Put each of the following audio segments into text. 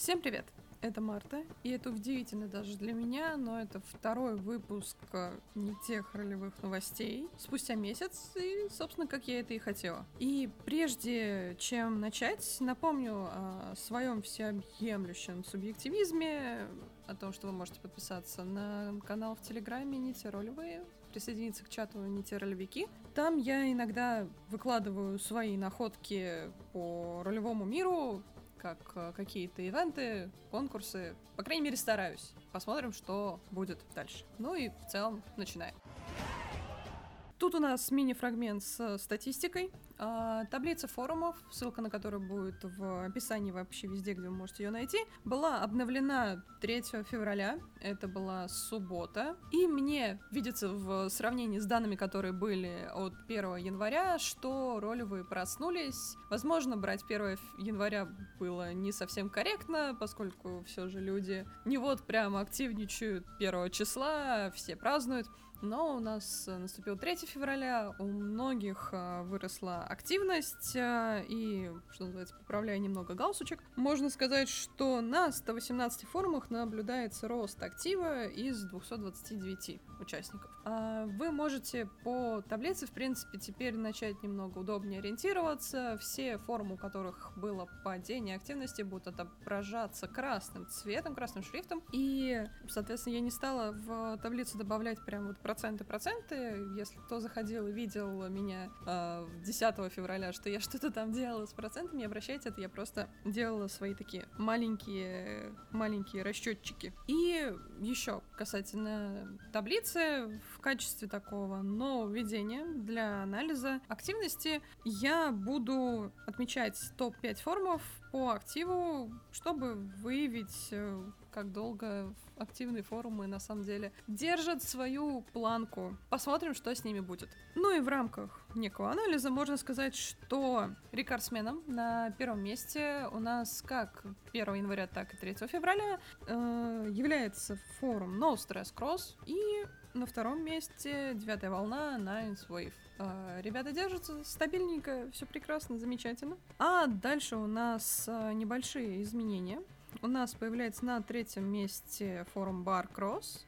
Всем привет! Это Марта, и это удивительно даже для меня, но это второй выпуск э, не тех ролевых новостей спустя месяц, и, собственно, как я это и хотела. И прежде чем начать, напомню о своем всеобъемлющем субъективизме, о том, что вы можете подписаться на канал в Телеграме «Нити ролевые», присоединиться к чату «Нити ролевики». Там я иногда выкладываю свои находки по ролевому миру, как э, какие-то ивенты, конкурсы. По крайней мере, стараюсь. Посмотрим, что будет дальше. Ну и в целом начинаем. Тут у нас мини-фрагмент с статистикой. А, таблица форумов, ссылка на которую будет в описании вообще везде, где вы можете ее найти, была обновлена 3 февраля. Это была суббота. И мне видится в сравнении с данными, которые были от 1 января, что ролевые проснулись. Возможно, брать 1 января было не совсем корректно, поскольку все же люди не вот прямо активничают 1 числа, все празднуют. Но у нас наступил 3 февраля, у многих а, выросла активность, а, и, что называется, поправляя немного галсучек, можно сказать, что на 118 форумах наблюдается рост актива из 229 участников. А, вы можете по таблице, в принципе, теперь начать немного удобнее ориентироваться. Все форумы, у которых было падение активности, будут отображаться красным цветом, красным шрифтом, и, соответственно, я не стала в таблицу добавлять прям вот проценты-проценты. Если кто заходил и видел меня э, 10 февраля, что я что-то там делала с процентами, обращайте, это я просто делала свои такие маленькие, маленькие расчетчики. И еще касательно таблицы, в качестве такого нововведения для анализа активности я буду отмечать топ-5 форумов по активу, чтобы выявить э, как долго активные форумы на самом деле держат свою планку. Посмотрим, что с ними будет. Ну и в рамках некого анализа можно сказать, что рекордсменом на первом месте у нас как 1 января, так и 3 февраля э, является форум No Stress Cross и на втором месте девятая волна Nines Wave. Э, ребята держатся стабильненько, все прекрасно, замечательно. А дальше у нас э, небольшие изменения у нас появляется на третьем месте форум Bar Cross,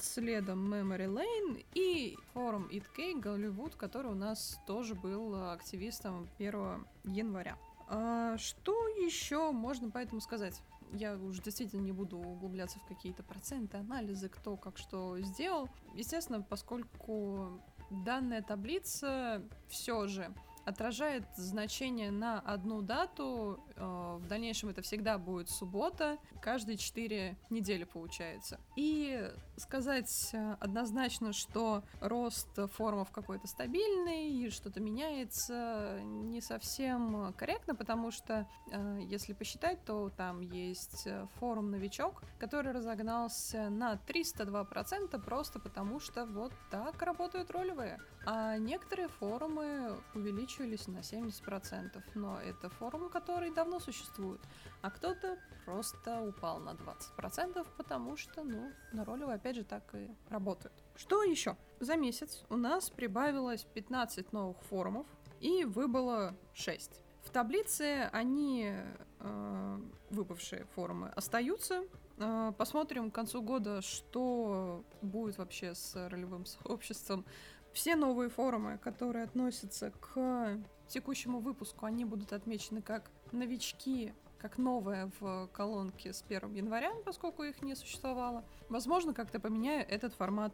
следом Memory Lane и форум ItK Голливуд, который у нас тоже был активистом 1 января. А что еще можно по этому сказать? Я уже действительно не буду углубляться в какие-то проценты, анализы, кто как что сделал. Естественно, поскольку данная таблица все же отражает значение на одну дату. Э, в дальнейшем это всегда будет суббота. Каждые четыре недели получается. И сказать э, однозначно, что рост форумов какой-то стабильный и что-то меняется, не совсем корректно, потому что, э, если посчитать, то там есть форум «Новичок», который разогнался на 302% просто потому, что вот так работают ролевые. А некоторые форумы увеличивают увеличились на 70%, но это форум, который давно существует, а кто-то просто упал на 20%, потому что, ну, на ролевые опять же так и работают. Что еще? За месяц у нас прибавилось 15 новых форумов и выбыло 6. В таблице они, э, выбывшие форумы, остаются. Э, посмотрим к концу года, что будет вообще с ролевым сообществом все новые форумы, которые относятся к текущему выпуску, они будут отмечены как новички, как новое в колонке с 1 января, поскольку их не существовало. Возможно, как-то поменяю этот формат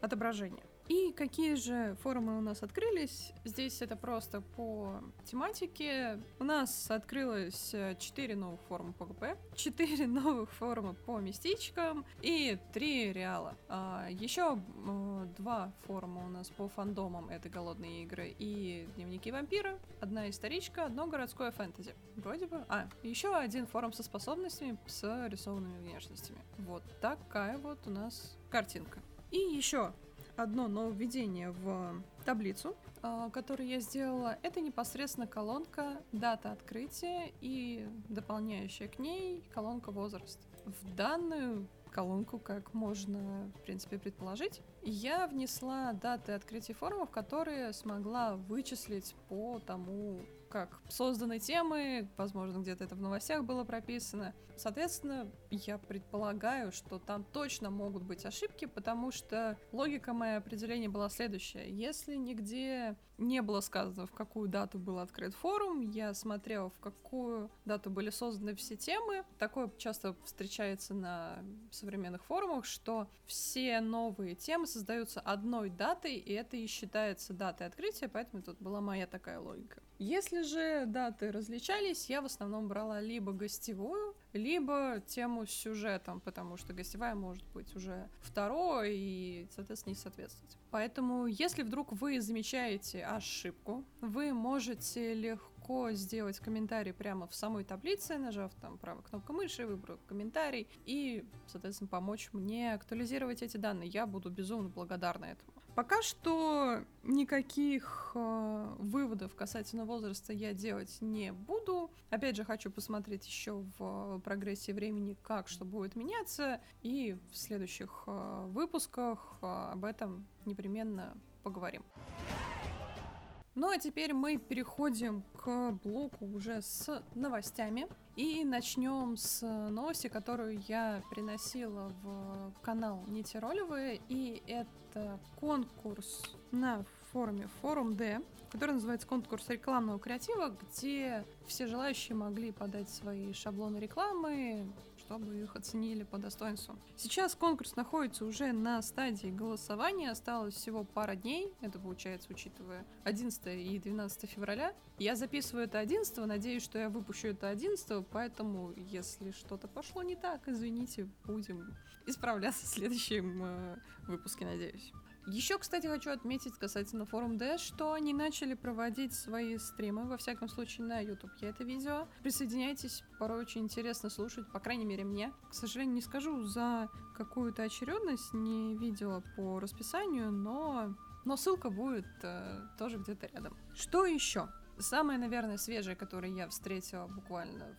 отображения. И какие же форумы у нас открылись? Здесь это просто по тематике. У нас открылось 4 новых форума по ГП, 4 новых форума по местечкам и 3 реала. А, еще два форума у нас по фандомам. Это «Голодные игры» и «Дневники вампира». Одна историчка, одно городское фэнтези. Вроде бы. А, еще один форум со способностями с рисованными внешностями. Вот такая вот у нас картинка. И еще одно нововведение в таблицу, а, которую я сделала. Это непосредственно колонка дата открытия и дополняющая к ней колонка возраст. В данную колонку, как можно, в принципе, предположить, я внесла даты открытия форумов, которые смогла вычислить по тому, как созданы темы, возможно, где-то это в новостях было прописано. Соответственно, я предполагаю, что там точно могут быть ошибки, потому что логика моей определения была следующая. Если нигде не было сказано, в какую дату был открыт форум, я смотрела, в какую дату были созданы все темы. Такое часто встречается на современных форумах, что все новые темы создаются одной датой, и это и считается датой открытия, поэтому тут была моя такая логика. Если же даты различались, я в основном брала либо гостевую, либо тему с сюжетом, потому что гостевая может быть уже второй и, соответственно, не соответствовать. Поэтому, если вдруг вы замечаете ошибку, вы можете легко сделать комментарий прямо в самой таблице, нажав там правой кнопкой мыши, выбрав комментарий и, соответственно, помочь мне актуализировать эти данные. Я буду безумно благодарна этому. Пока что никаких э, выводов касательно возраста я делать не буду. Опять же, хочу посмотреть еще в прогрессии времени, как что будет меняться, и в следующих э, выпусках э, об этом непременно поговорим. Ну а теперь мы переходим к блоку уже с новостями. И начнем с новости, которую я приносила в канал Нити Ролевые. И это конкурс на форуме Форум Д, который называется конкурс рекламного креатива, где все желающие могли подать свои шаблоны рекламы, чтобы их оценили по достоинству. Сейчас конкурс находится уже на стадии голосования, осталось всего пара дней, это получается, учитывая 11 и 12 февраля. Я записываю это 11, надеюсь, что я выпущу это 11, поэтому, если что-то пошло не так, извините, будем исправляться в следующем э, выпуске, надеюсь. Еще, кстати, хочу отметить касательно форум D, что они начали проводить свои стримы, во всяком случае на YouTube я это видео. Присоединяйтесь, порой очень интересно слушать, по крайней мере мне. К сожалению, не скажу за какую-то очередность, не видела по расписанию, но, но ссылка будет э, тоже где-то рядом. Что еще? Самое, наверное, свежее, которое я встретила буквально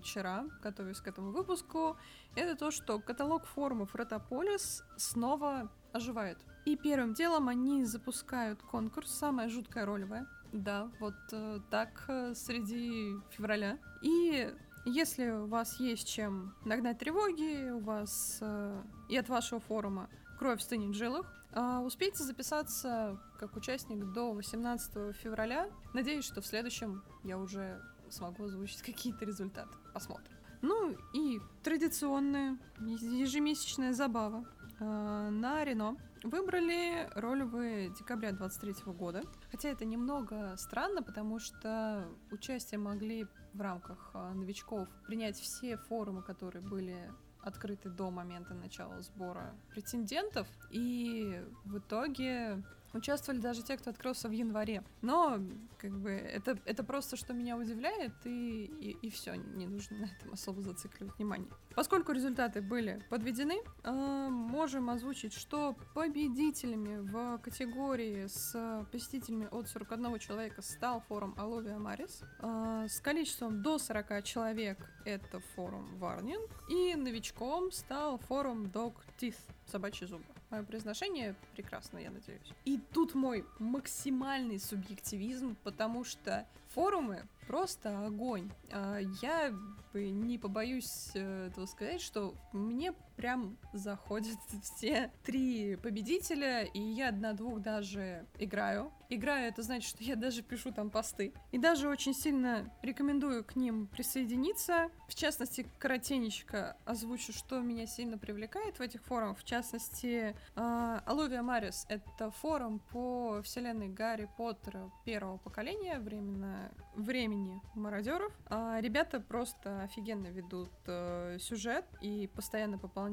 вчера, готовясь к этому выпуску, это то, что каталог форумов Ротополис снова оживает. И первым делом они запускают конкурс «Самая жуткая ролевая». Да, вот э, так э, среди февраля. И если у вас есть чем нагнать тревоги, у вас э, и от вашего форума кровь стынет в жилах, э, успейте записаться как участник до 18 февраля. Надеюсь, что в следующем я уже смогу озвучить какие-то результаты. Посмотрим. Ну и традиционная ежемесячная забава э, на Рено выбрали ролевые декабря 23 года. Хотя это немного странно, потому что участие могли в рамках э, новичков принять все форумы, которые были открыты до момента начала сбора претендентов. И в итоге Участвовали даже те, кто открылся в январе. Но, как бы, это, это просто, что меня удивляет, и, и, и все, не нужно на этом особо зацикливать внимание. Поскольку результаты были подведены, э, можем озвучить, что победителями в категории с посетителями от 41 человека стал форум Аловия Марис. Э, с количеством до 40 человек это форум Варнинг. И новичком стал форум Dog Teeth, собачьи зубы. Мое произношение прекрасно, я надеюсь. И тут мой максимальный субъективизм, потому что форумы просто огонь. А, я не побоюсь э, этого сказать, что мне прям заходят все три победителя, и я одна-двух даже играю. Играю, это значит, что я даже пишу там посты. И даже очень сильно рекомендую к ним присоединиться. В частности, коротенечко озвучу, что меня сильно привлекает в этих форумах. В частности, Алувия Марис — это форум по вселенной Гарри Поттера первого поколения, временно, времени мародеров. А ребята просто офигенно ведут э, сюжет и постоянно пополняют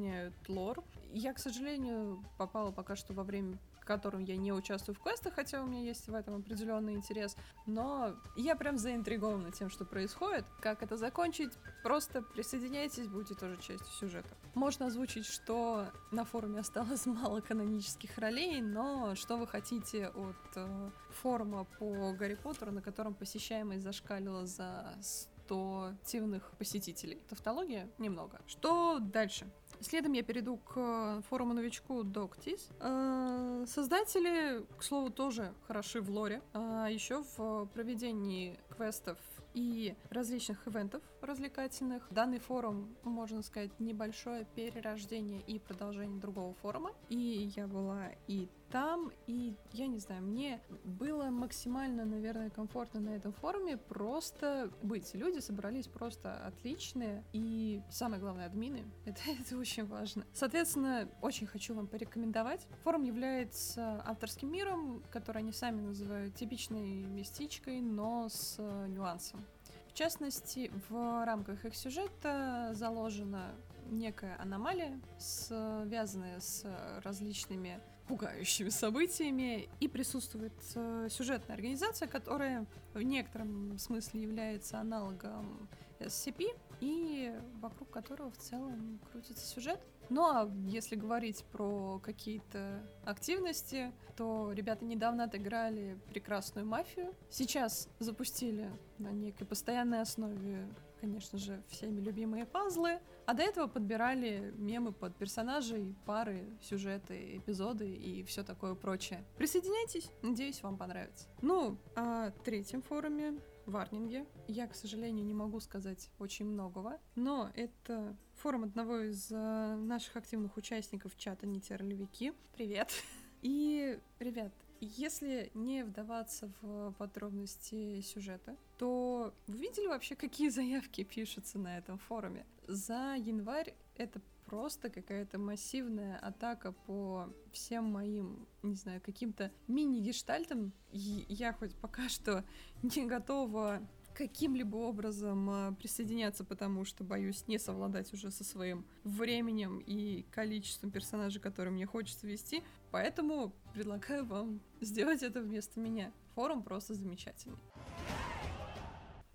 лор. Я, к сожалению, попала пока что во время в котором я не участвую в квестах, хотя у меня есть в этом определенный интерес. Но я прям заинтригована тем, что происходит. Как это закончить? Просто присоединяйтесь, будете тоже частью сюжета. Можно озвучить, что на форуме осталось мало канонических ролей, но что вы хотите от э, форума по Гарри Поттеру, на котором посещаемость зашкалила за 100 посетителей. Тавтология немного. Что дальше? Следом я перейду к форуму новичку Doctis. Э, создатели, к слову, тоже хороши в лоре. А еще в проведении квестов и различных ивентов развлекательных. Данный форум, можно сказать, небольшое перерождение и продолжение другого форума. И я была и там, и я не знаю, мне было максимально, наверное, комфортно на этом форуме просто быть. Люди собрались просто отличные, и самое главное, админы. Это, это очень важно. Соответственно, очень хочу вам порекомендовать. Форум является авторским миром, который они сами называют типичной местечкой, но с нюансом. В частности, в рамках их сюжета заложена некая аномалия, связанная с различными пугающими событиями, и присутствует э, сюжетная организация, которая в некотором смысле является аналогом SCP, и вокруг которого в целом крутится сюжет. Ну а если говорить про какие-то активности, то ребята недавно отыграли прекрасную мафию. Сейчас запустили на некой постоянной основе, конечно же, всеми любимые пазлы. А до этого подбирали мемы под персонажей, пары, сюжеты, эпизоды и все такое прочее. Присоединяйтесь, надеюсь, вам понравится. Ну, о третьем форуме Варнинге. Я, к сожалению, не могу сказать очень многого, но это форум одного из э, наших активных участников чата «Не Привет! И, ребят, если не вдаваться в подробности сюжета, то вы видели вообще, какие заявки пишутся на этом форуме? За январь это просто какая-то массивная атака по всем моим, не знаю, каким-то мини-гештальтам. Я хоть пока что не готова каким-либо образом а, присоединяться, потому что боюсь не совладать уже со своим временем и количеством персонажей, которые мне хочется вести. Поэтому предлагаю вам сделать это вместо меня. Форум просто замечательный.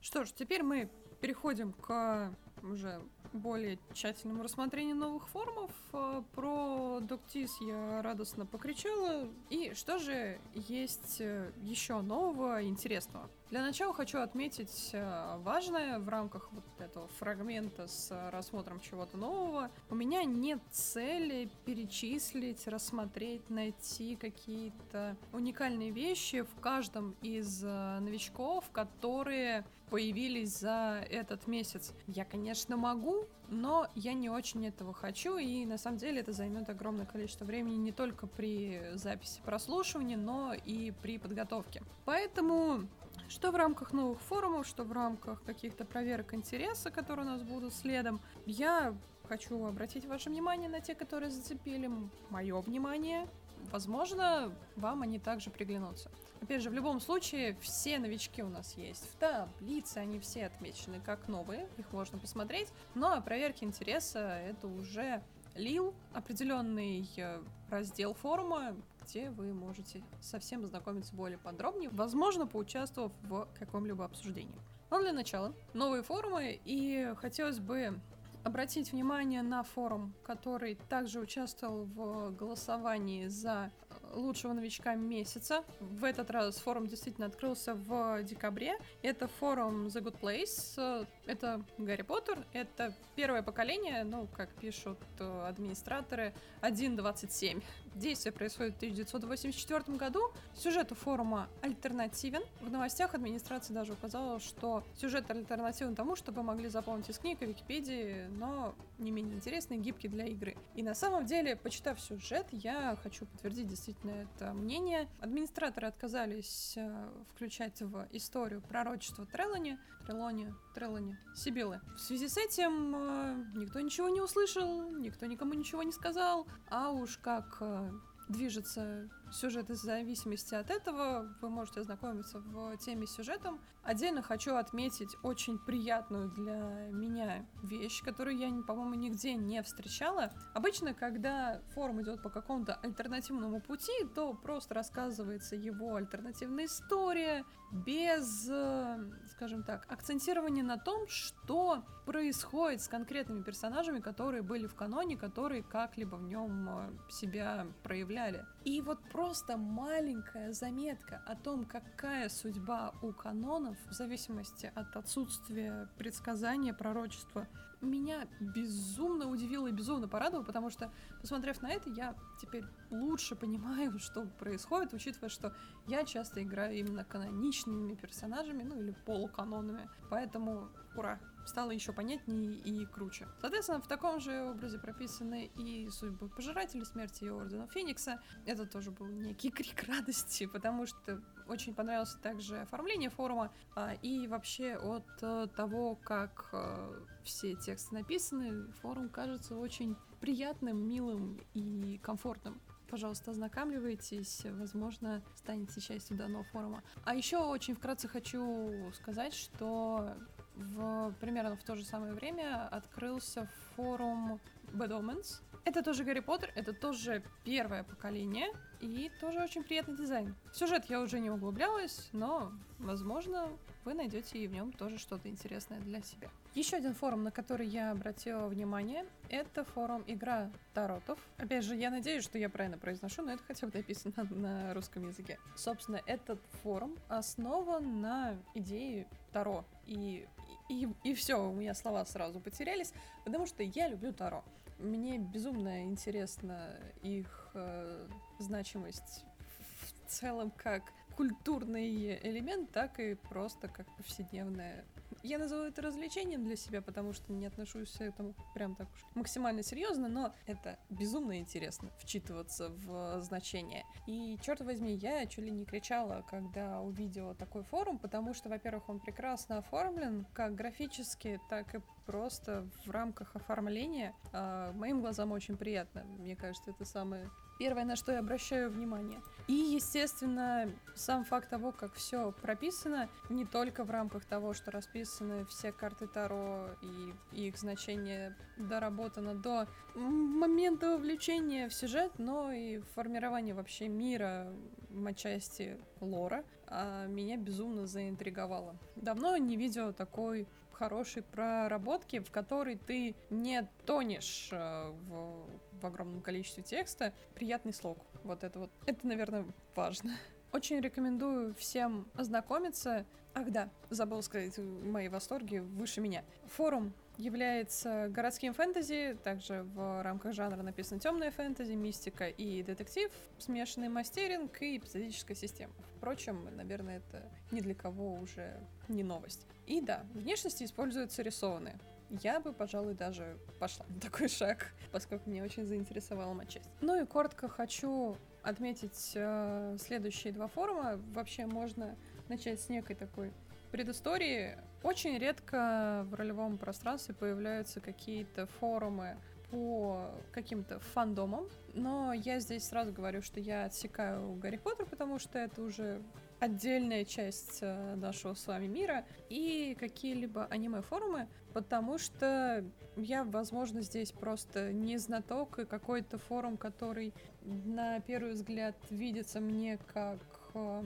Что ж, теперь мы переходим к уже более тщательному рассмотрению новых форумов. А, про Доктис я радостно покричала. И что же есть э, еще нового, интересного? Для начала хочу отметить э, важное в рамках вот этого фрагмента с рассмотром чего-то нового. У меня нет цели перечислить, рассмотреть, найти какие-то уникальные вещи в каждом из э, новичков, которые появились за этот месяц. Я, конечно, могу, но я не очень этого хочу, и на самом деле это займет огромное количество времени не только при записи прослушивания, но и при подготовке. Поэтому что в рамках новых форумов, что в рамках каких-то проверок интереса, которые у нас будут следом, я хочу обратить ваше внимание на те, которые зацепили мое внимание. Возможно, вам они также приглянутся. Опять же, в любом случае, все новички у нас есть в таблице, они все отмечены как новые, их можно посмотреть. Но о проверке интереса это уже лил определенный э, раздел форума, где вы можете совсем ознакомиться более подробнее, возможно, поучаствовав в каком-либо обсуждении. Но для начала новые форумы, и хотелось бы обратить внимание на форум, который также участвовал в голосовании за лучшего новичка месяца. В этот раз форум действительно открылся в декабре. Это форум The Good Place. Это Гарри Поттер. Это первое поколение, ну, как пишут э, администраторы, 1.27. Действие происходит в 1984 году. Сюжет у форума альтернативен. В новостях администрация даже указала, что сюжет альтернативен тому, чтобы могли заполнить из книг и Википедии, но не менее интересный гибкий для игры. И на самом деле, почитав сюжет, я хочу подтвердить действительно это мнение. Администраторы отказались э, включать в историю пророчество Трелони, Трелони, Трелони, Сибилы. В связи с этим э, никто ничего не услышал, никто никому ничего не сказал, а уж как э, движется сюжет из зависимости от этого. Вы можете ознакомиться в теме с сюжетом. Отдельно хочу отметить очень приятную для меня вещь, которую я, по-моему, нигде не встречала. Обычно, когда форум идет по какому-то альтернативному пути, то просто рассказывается его альтернативная история, без, скажем так, акцентирование на том, что происходит с конкретными персонажами, которые были в каноне, которые как-либо в нем э, себя проявляли. И вот просто маленькая заметка о том, какая судьба у канонов в зависимости от отсутствия предсказания, пророчества, меня безумно удивило и безумно порадовало, потому что, посмотрев на это, я теперь лучше понимаю, что происходит, учитывая, что я часто играю именно каноничными персонажами, ну или полуканонами. Поэтому, ура, стало еще понятнее и круче. Соответственно, в таком же образе прописаны и судьбы Пожирателей Смерти и Ордена Феникса. Это тоже был некий крик радости, потому что очень понравилось также оформление форума а, и вообще от а, того, как а, все тексты написаны, форум кажется очень приятным, милым и комфортным пожалуйста, ознакомливайтесь, возможно, станете частью данного форума. А еще очень вкратце хочу сказать, что в, примерно в то же самое время открылся форум Bad Omens. Это тоже Гарри Поттер, это тоже первое поколение, и тоже очень приятный дизайн. В сюжет я уже не углублялась, но, возможно, вы найдете и в нем тоже что-то интересное для себя. Еще один форум, на который я обратила внимание, это форум Игра Таротов. Опять же, я надеюсь, что я правильно произношу, но это хотя бы написано на русском языке. Собственно, этот форум основан на идее Таро. И и, и все, у меня слова сразу потерялись, потому что я люблю Таро. Мне безумно интересна их э, значимость в целом как культурный элемент, так и просто как повседневное я назову это развлечением для себя, потому что не отношусь к этому прям так уж максимально серьезно, но это безумно интересно вчитываться в значение. И, черт возьми, я чуть ли не кричала, когда увидела такой форум, потому что, во-первых, он прекрасно оформлен, как графически, так и просто в рамках оформления. А, моим глазам очень приятно. Мне кажется, это самое первое, на что я обращаю внимание. И, естественно, сам факт того, как все прописано, не только в рамках того, что расписаны все карты Таро и их значение доработано до момента вовлечения в сюжет, но и формирование вообще мира, отчасти лора, а меня безумно заинтриговало. Давно не видела такой хорошей проработки, в которой ты не тонешь э, в в огромном количестве текста, приятный слог. Вот это вот, это, наверное, важно. Очень рекомендую всем ознакомиться. Ах да, забыл сказать, мои восторги выше меня. Форум является городским фэнтези, также в рамках жанра написано темная фэнтези, мистика и детектив, смешанный мастеринг и эпизодическая система. Впрочем, наверное, это ни для кого уже не новость. И да, внешности используются рисованные я бы, пожалуй, даже пошла на такой шаг, поскольку меня очень заинтересовала матчасть. Ну и коротко хочу отметить э, следующие два форума. Вообще можно начать с некой такой предыстории. Очень редко в ролевом пространстве появляются какие-то форумы по каким-то фандомам, но я здесь сразу говорю, что я отсекаю Гарри Поттер, потому что это уже отдельная часть э, нашего с вами мира и какие-либо аниме-форумы, потому что я, возможно, здесь просто не знаток и какой-то форум, который на первый взгляд видится мне как э,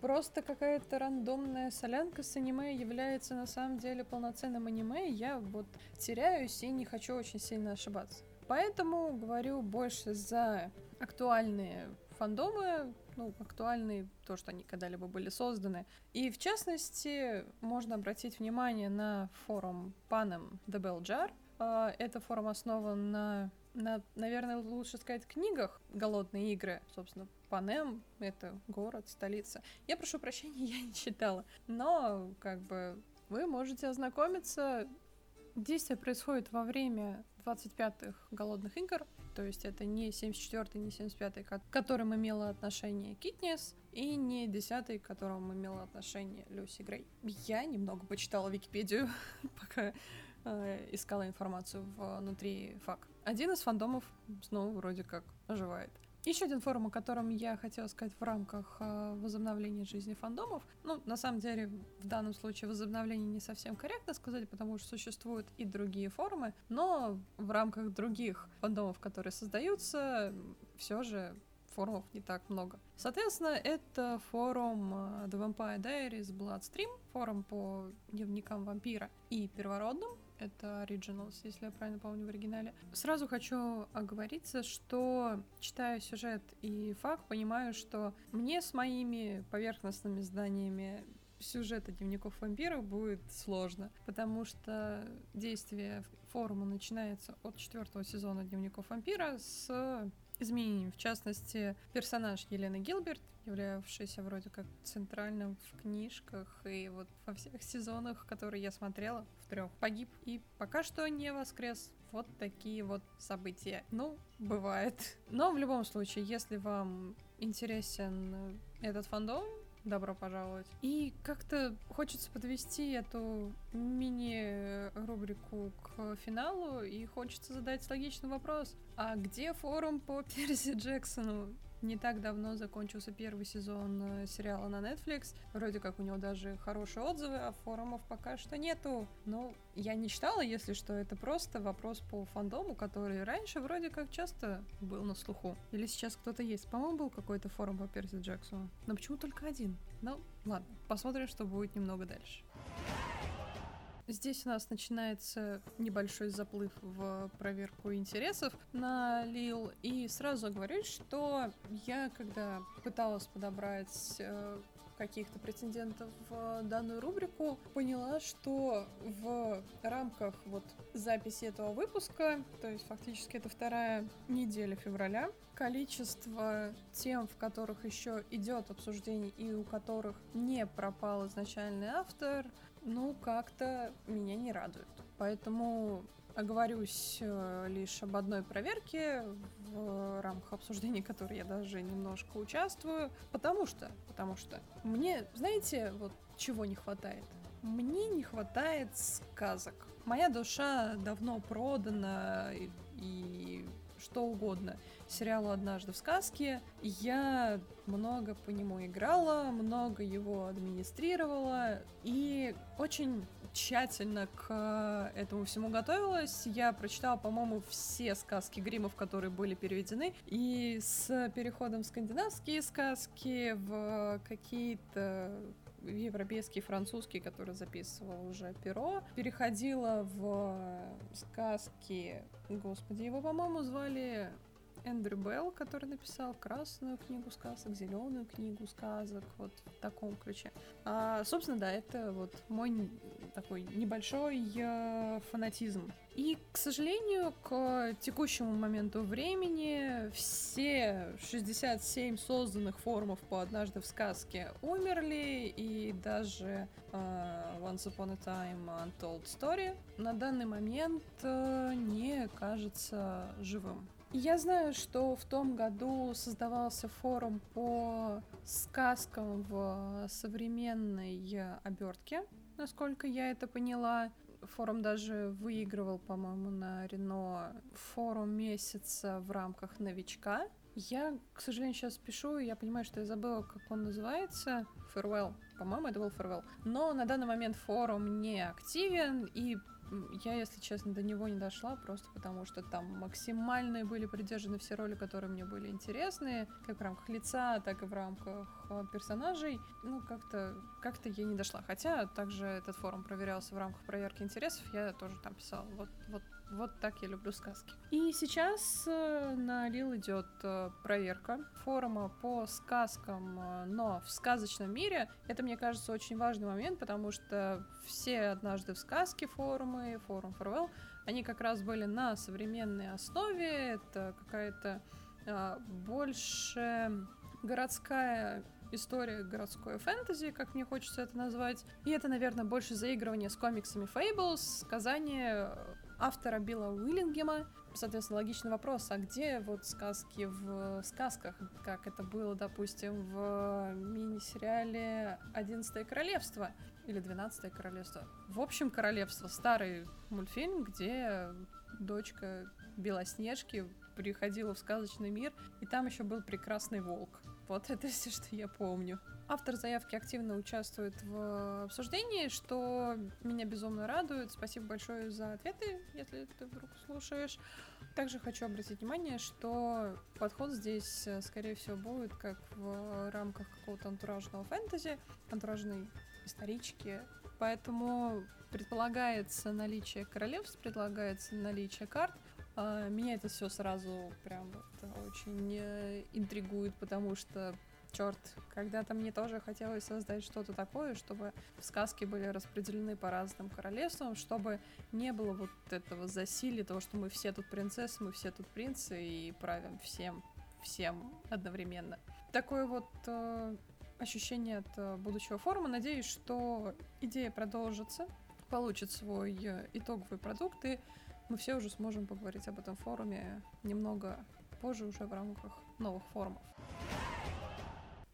просто какая-то рандомная солянка с аниме является на самом деле полноценным аниме, я вот теряюсь и не хочу очень сильно ошибаться. Поэтому говорю больше за актуальные фандомы, ну, актуальны, то, что они когда-либо были созданы. И, в частности, можно обратить внимание на форум Panem The Bell Jar. А, это форум основан на, на, наверное, лучше сказать, книгах «Голодные игры». Собственно, Панем — это город, столица. Я прошу прощения, я не читала. Но, как бы, вы можете ознакомиться. Действие происходит во время 25-х голодных игр, то есть это не 74-й, не 75-й, к которым имела отношение Китнес, и не 10-й, к которому имела отношение Люси Грей. Я немного почитала Википедию, пока э, искала информацию внутри фак. Один из фандомов снова вроде как оживает. Еще один форум, о котором я хотела сказать в рамках э, возобновления жизни фандомов. Ну, на самом деле, в данном случае возобновление не совсем корректно сказать, потому что существуют и другие форумы, но в рамках других фандомов, которые создаются, все же форумов не так много. Соответственно, это форум э, The Vampire Diaries Bloodstream, форум по дневникам вампира и первородным, это Originals, если я правильно помню в оригинале. Сразу хочу оговориться, что читаю сюжет и факт, понимаю, что мне с моими поверхностными зданиями сюжета дневников вампиров будет сложно, потому что действие форума начинается от четвертого сезона дневников вампира с изменений. В частности, персонаж Елены Гилберт, являвшийся вроде как центральным в книжках и вот во всех сезонах, которые я смотрела, в трех, погиб и пока что не воскрес. Вот такие вот события. Ну, бывает. Но в любом случае, если вам интересен этот фандом, добро пожаловать. И как-то хочется подвести эту мини-рубрику к финалу, и хочется задать логичный вопрос. А где форум по Перси Джексону? Не так давно закончился первый сезон э, сериала на Netflix. Вроде как у него даже хорошие отзывы, а форумов пока что нету. Ну, я не читала, если что, это просто вопрос по фандому, который раньше вроде как часто был на слуху. Или сейчас кто-то есть. По-моему, был какой-то форум по Перси Джексону. Но почему только один? Ну, ладно, посмотрим, что будет немного дальше. Здесь у нас начинается небольшой заплыв в проверку интересов на Лил. И сразу говорю, что я, когда пыталась подобрать э, каких-то претендентов в данную рубрику, поняла, что в рамках вот записи этого выпуска, то есть фактически это вторая неделя февраля, количество тем, в которых еще идет обсуждение и у которых не пропал изначальный автор, ну, как-то меня не радует. Поэтому оговорюсь э, лишь об одной проверке в рамках обсуждения, которой я даже немножко участвую, потому что, потому что мне, знаете, вот чего не хватает? Мне не хватает сказок. Моя душа давно продана и, и что угодно сериалу «Однажды в сказке». Я много по нему играла, много его администрировала и очень тщательно к этому всему готовилась. Я прочитала, по-моему, все сказки Гримов, которые были переведены. И с переходом в скандинавские сказки, в какие-то европейские, французские, которые записывал уже Перо, переходила в сказки, господи, его, по-моему, звали Эндрю Белл, который написал красную книгу сказок, зеленую книгу сказок, вот в таком ключе. А, собственно, да, это вот мой такой небольшой э, фанатизм. И, к сожалению, к текущему моменту времени все 67 созданных форумов по «Однажды в сказке» умерли, и даже э, Once Upon a Time Untold Story на данный момент э, не кажется живым. Я знаю, что в том году создавался форум по сказкам в современной обертке, насколько я это поняла. Форум даже выигрывал, по-моему, на Рено форум месяца в рамках новичка. Я, к сожалению, сейчас пишу, и я понимаю, что я забыла, как он называется. Farewell. По-моему, это был Farewell. Но на данный момент форум не активен, и я, если честно, до него не дошла, просто потому что там максимальные были придержаны все роли, которые мне были интересны, как в рамках лица, так и в рамках персонажей. Ну, как-то как я не дошла. Хотя также этот форум проверялся в рамках проверки интересов, я тоже там писала. Вот, вот вот так я люблю сказки. И сейчас э, на Лил идет э, проверка форума по сказкам, э, но в сказочном мире. Это, мне кажется, очень важный момент, потому что все однажды в сказке форумы, форум Farewell, они как раз были на современной основе. Это какая-то больше городская история городской фэнтези, как мне хочется это назвать. И это, наверное, больше заигрывание с комиксами Fables, сказание автора Билла Уиллингема. Соответственно, логичный вопрос, а где вот сказки в сказках, как это было, допустим, в мини-сериале «Одиннадцатое королевство» или «Двенадцатое королевство». В общем, «Королевство» — старый мультфильм, где дочка Белоснежки приходила в сказочный мир, и там еще был прекрасный волк. Вот это все, что я помню. Автор заявки активно участвует в обсуждении, что меня безумно радует. Спасибо большое за ответы, если ты вдруг слушаешь. Также хочу обратить внимание, что подход здесь, э, скорее всего, будет как в рамках какого-то антуражного фэнтези, антуражной исторички. Поэтому предполагается наличие королевств, предлагается наличие карт. А, меня это все сразу прям вот очень э, интригует, потому что черт, когда-то мне тоже хотелось создать что-то такое, чтобы сказки были распределены по разным королевствам, чтобы не было вот этого засилия, того, что мы все тут принцессы, мы все тут принцы и правим всем, всем одновременно. Такое вот э, ощущение от э, будущего форума. Надеюсь, что идея продолжится, получит свой э, итоговый продукт, и мы все уже сможем поговорить об этом форуме немного позже уже в рамках новых форумов.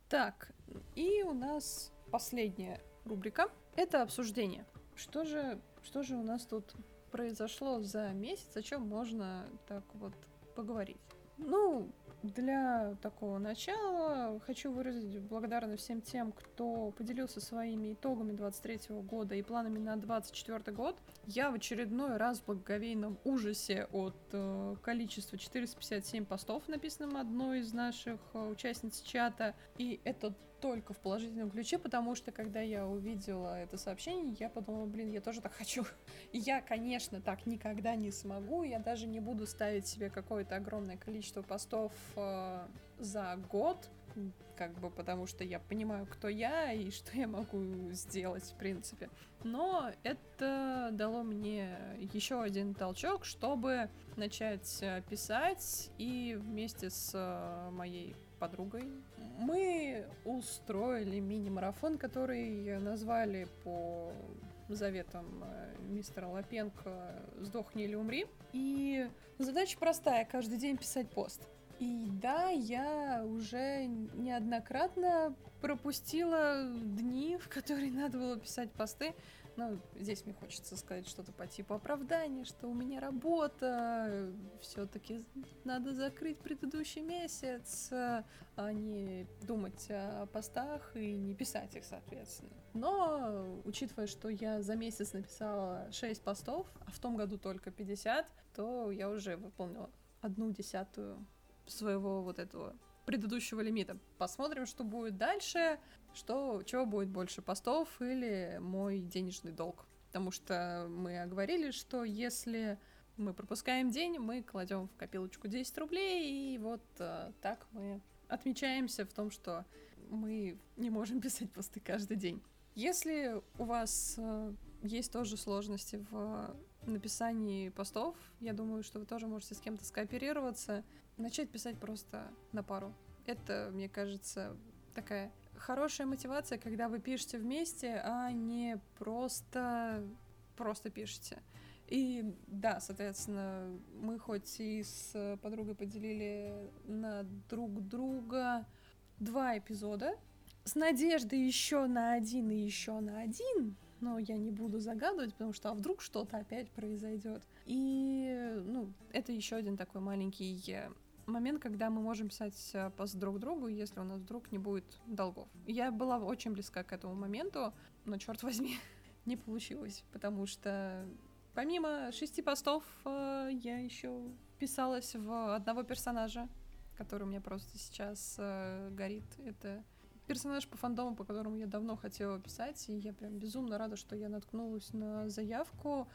Так, и у нас последняя рубрика. Это обсуждение. Что же, что же у нас тут произошло за месяц, о чем можно так вот поговорить? Ну, для такого начала хочу выразить благодарность всем тем, кто поделился своими итогами 23 года и планами на 24 год. Я в очередной раз в благоговейном ужасе от э, количества 457 постов, написанным одной из наших э, участниц чата. И это только в положительном ключе, потому что когда я увидела это сообщение, я подумала, блин, я тоже так хочу. И я, конечно, так никогда не смогу, я даже не буду ставить себе какое-то огромное количество постов э, за год, как бы потому что я понимаю, кто я и что я могу сделать, в принципе. Но это дало мне еще один толчок, чтобы начать э, писать и вместе с э, моей подругой мы устроили мини-марафон, который назвали по заветам э, мистера Лапенко «Сдохни или умри». И задача простая — каждый день писать пост. И да, я уже неоднократно пропустила дни, в которые надо было писать посты. Но здесь мне хочется сказать что-то по типу оправдания, что у меня работа, все-таки надо закрыть предыдущий месяц, а не думать о постах и не писать их, соответственно. Но, учитывая, что я за месяц написала 6 постов, а в том году только 50, то я уже выполнила одну десятую своего вот этого предыдущего лимита. Посмотрим, что будет дальше, что, чего будет больше, постов или мой денежный долг. Потому что мы оговорили, что если мы пропускаем день, мы кладем в копилочку 10 рублей, и вот э, так мы отмечаемся в том, что мы не можем писать посты каждый день. Если у вас э, есть тоже сложности в написании постов, я думаю, что вы тоже можете с кем-то скооперироваться начать писать просто на пару. Это, мне кажется, такая хорошая мотивация, когда вы пишете вместе, а не просто просто пишете. И да, соответственно, мы хоть и с подругой поделили на друг друга два эпизода, с надеждой еще на один и еще на один, но я не буду загадывать, потому что а вдруг что-то опять произойдет. И, ну, это еще один такой маленький момент, когда мы можем писать э, пост друг другу, если у нас вдруг не будет долгов. Я была очень близка к этому моменту, но, черт возьми, не получилось, потому что помимо шести постов э, я еще писалась в одного персонажа, который у меня просто сейчас э, горит. Это персонаж по фандому, по которому я давно хотела писать, и я прям безумно рада, что я наткнулась на заявку,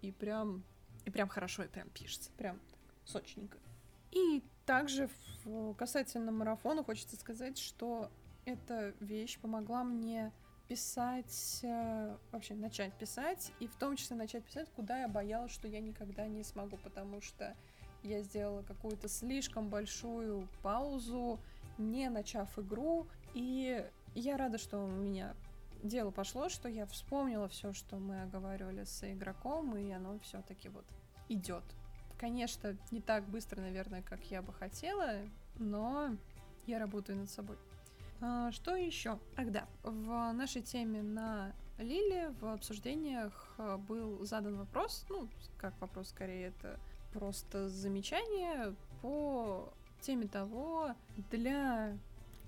и прям и прям хорошо, и прям пишется, прям сочненько. И также в, касательно марафона хочется сказать, что эта вещь помогла мне писать, э, вообще начать писать, и в том числе начать писать, куда я боялась, что я никогда не смогу, потому что я сделала какую-то слишком большую паузу, не начав игру, и я рада, что у меня дело пошло, что я вспомнила все, что мы оговаривали с игроком, и оно все-таки вот идет. Конечно, не так быстро, наверное, как я бы хотела, но я работаю над собой. А, что еще? Ах да, в нашей теме на Лиле в обсуждениях а, был задан вопрос, ну, как вопрос скорее, это просто замечание по теме того, для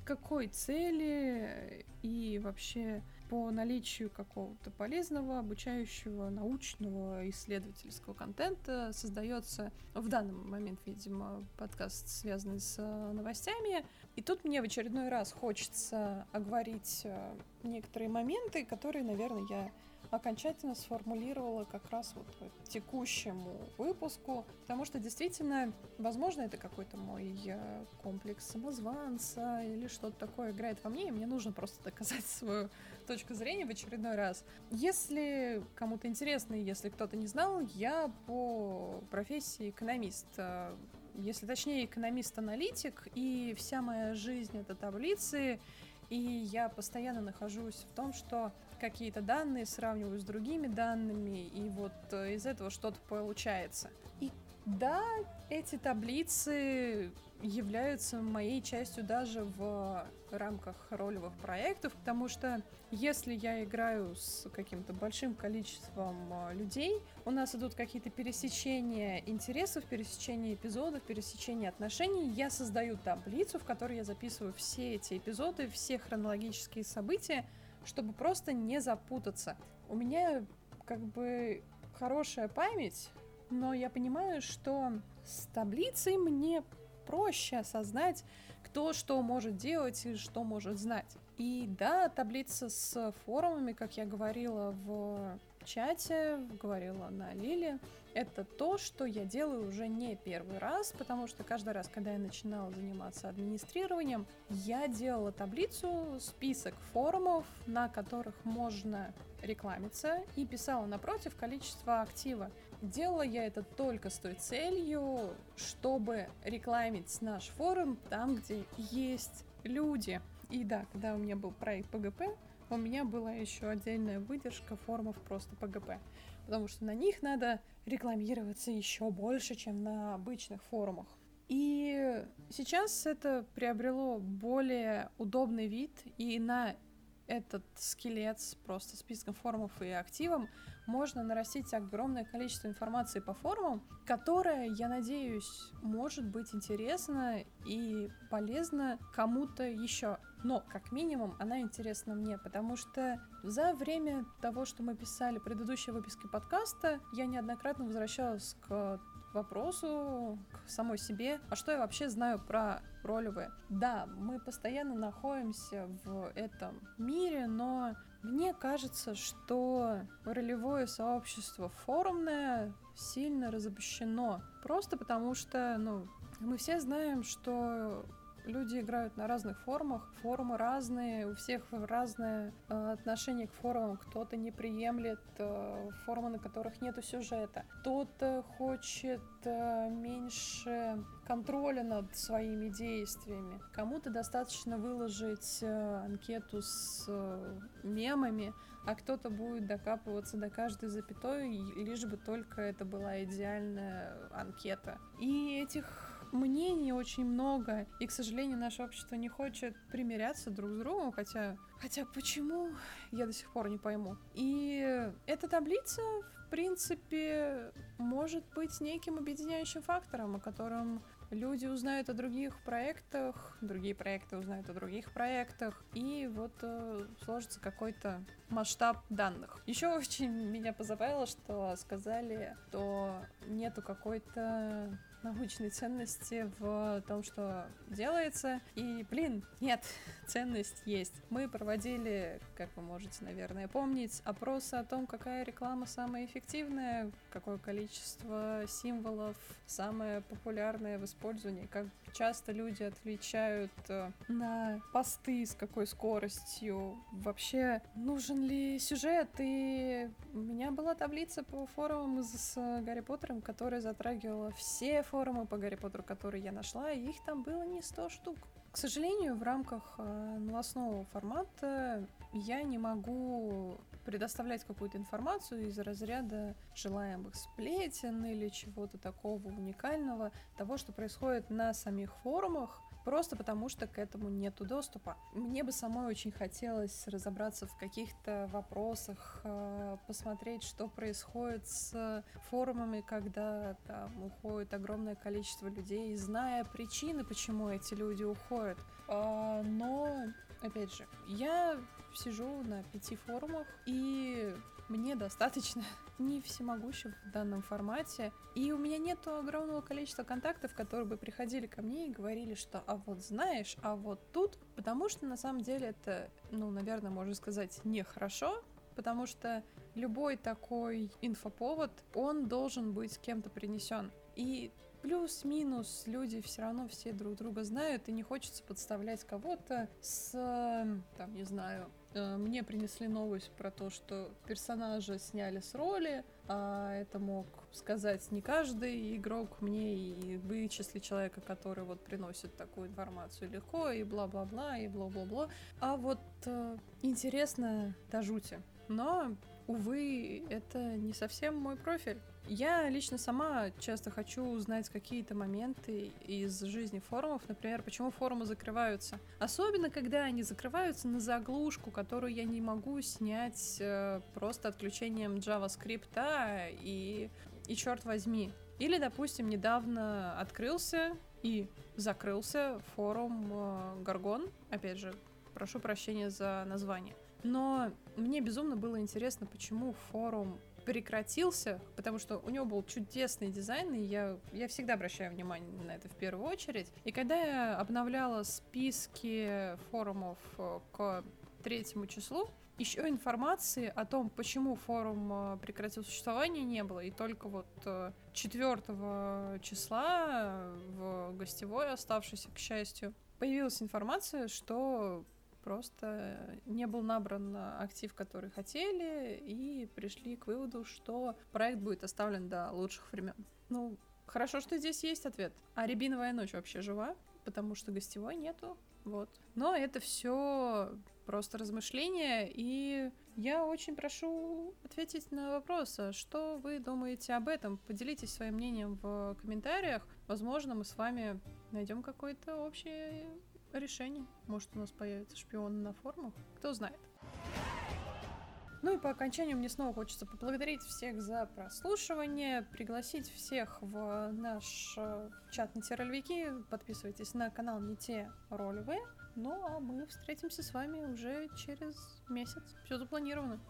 какой цели и вообще по наличию какого-то полезного, обучающего, научного, исследовательского контента создается в данный момент, видимо, подкаст, связанный с э, новостями. И тут мне в очередной раз хочется оговорить э, некоторые моменты, которые, наверное, я окончательно сформулировала как раз вот текущему выпуску, потому что действительно, возможно, это какой-то мой э, комплекс самозванца или что-то такое играет во мне, и мне нужно просто доказать свою точку зрения в очередной раз. Если кому-то интересно, если кто-то не знал, я по профессии экономист э, если точнее экономист-аналитик, и вся моя жизнь это таблицы, и я постоянно нахожусь в том, что какие-то данные сравниваю с другими данными, и вот э, из этого что-то получается. И да, эти таблицы являются моей частью даже в рамках ролевых проектов, потому что если я играю с каким-то большим количеством э, людей, у нас идут какие-то пересечения интересов, пересечения эпизодов, пересечения отношений, я создаю таблицу, в которой я записываю все эти эпизоды, все хронологические события, чтобы просто не запутаться. У меня как бы хорошая память, но я понимаю, что с таблицей мне проще осознать, кто что может делать и что может знать. И да, таблица с форумами, как я говорила в чате, говорила на Лиле, это то, что я делаю уже не первый раз, потому что каждый раз, когда я начинала заниматься администрированием, я делала таблицу, список форумов, на которых можно рекламиться, и писала напротив количество актива. Делала я это только с той целью, чтобы рекламить наш форум там, где есть люди. И да, когда у меня был проект ПГП, у меня была еще отдельная выдержка форумов просто ПГП, потому что на них надо рекламироваться еще больше, чем на обычных форумах. И сейчас это приобрело более удобный вид, и на этот скелет с просто списком форумов и активом можно нарастить огромное количество информации по форумам, которая, я надеюсь, может быть интересна и полезна кому-то еще. Но, как минимум, она интересна мне, потому что за время того, что мы писали предыдущие выпуски подкаста, я неоднократно возвращалась к вопросу к самой себе, а что я вообще знаю про ролевые. Да, мы постоянно находимся в этом мире, но мне кажется, что ролевое сообщество форумное сильно разобщено. Просто потому что, ну, мы все знаем, что люди играют на разных форумах, форумы разные, у всех разное э, отношение к форумам. Кто-то не приемлет э, форумы, на которых нету сюжета. Кто-то хочет э, меньше контроля над своими действиями. Кому-то достаточно выложить анкету с мемами, а кто-то будет докапываться до каждой запятой, лишь бы только это была идеальная анкета. И этих мнений очень много, и, к сожалению, наше общество не хочет примиряться друг с другом, хотя... Хотя почему, я до сих пор не пойму. И эта таблица, в принципе, может быть неким объединяющим фактором, о котором люди узнают о других проектах, другие проекты узнают о других проектах, и вот э, сложится какой-то масштаб данных. Еще очень меня позабавило, что сказали, что нету какой-то научной ценности в том, что делается. И, блин, нет, ценность есть. Мы проводили, как вы можете, наверное, помнить, опросы о том, какая реклама самая эффективная, какое количество символов самое популярное в использовании, как часто люди отвечают э, на посты, с какой скоростью, вообще нужен ли сюжет. И у меня была таблица по форумам с Гарри Поттером, которая затрагивала все форумы по Гарри Поттеру, которые я нашла, и их там было не 100 штук. К сожалению, в рамках э, новостного формата я не могу предоставлять какую-то информацию из разряда желаемых сплетен или чего-то такого уникального, того, что происходит на самих форумах, просто потому что к этому нету доступа. Мне бы самой очень хотелось разобраться в каких-то вопросах, э, посмотреть, что происходит с форумами, когда там уходит огромное количество людей, зная причины, почему эти люди уходят. А, но, опять же, я сижу на пяти форумах, и мне достаточно не всемогущим в данном формате. И у меня нет огромного количества контактов, которые бы приходили ко мне и говорили, что а вот знаешь, а вот тут, потому что на самом деле это, ну, наверное, можно сказать, нехорошо, потому что любой такой инфоповод, он должен быть кем-то принесен. И плюс-минус люди все равно все друг друга знают, и не хочется подставлять кого-то с, там, не знаю, Э, мне принесли новость про то, что персонажа сняли с роли, а это мог сказать не каждый игрок мне и вычислить человека, который вот приносит такую информацию легко, и бла-бла-бла, и бла-бла-бла. А вот э, интересно до жути. Но, увы, это не совсем мой профиль. Я лично сама часто хочу узнать какие-то моменты из жизни форумов, например, почему форумы закрываются. Особенно, когда они закрываются на заглушку, которую я не могу снять э, просто отключением JavaScript и, и черт возьми. Или, допустим, недавно открылся и закрылся форум э, Гаргон. Опять же, прошу прощения за название. Но мне безумно было интересно, почему форум прекратился, потому что у него был чудесный дизайн, и я, я всегда обращаю внимание на это в первую очередь. И когда я обновляла списки форумов э, к третьему числу, еще информации о том, почему форум э, прекратил существование, не было. И только вот 4 э, числа в гостевой, оставшейся, к счастью, появилась информация, что просто не был набран актив, который хотели, и пришли к выводу, что проект будет оставлен до лучших времен. Ну, хорошо, что здесь есть ответ. А Рябиновая ночь вообще жива, потому что гостевой нету. Вот. Но это все просто размышления, и я очень прошу ответить на вопрос, а что вы думаете об этом? Поделитесь своим мнением в комментариях. Возможно, мы с вами найдем какое-то общее решение. Может, у нас появятся шпионы на форумах? Кто знает. Ну и по окончанию мне снова хочется поблагодарить всех за прослушивание, пригласить всех в наш э, чат не те ролевики, подписывайтесь на канал не те ролевые, ну а мы встретимся с вами уже через месяц, все запланировано.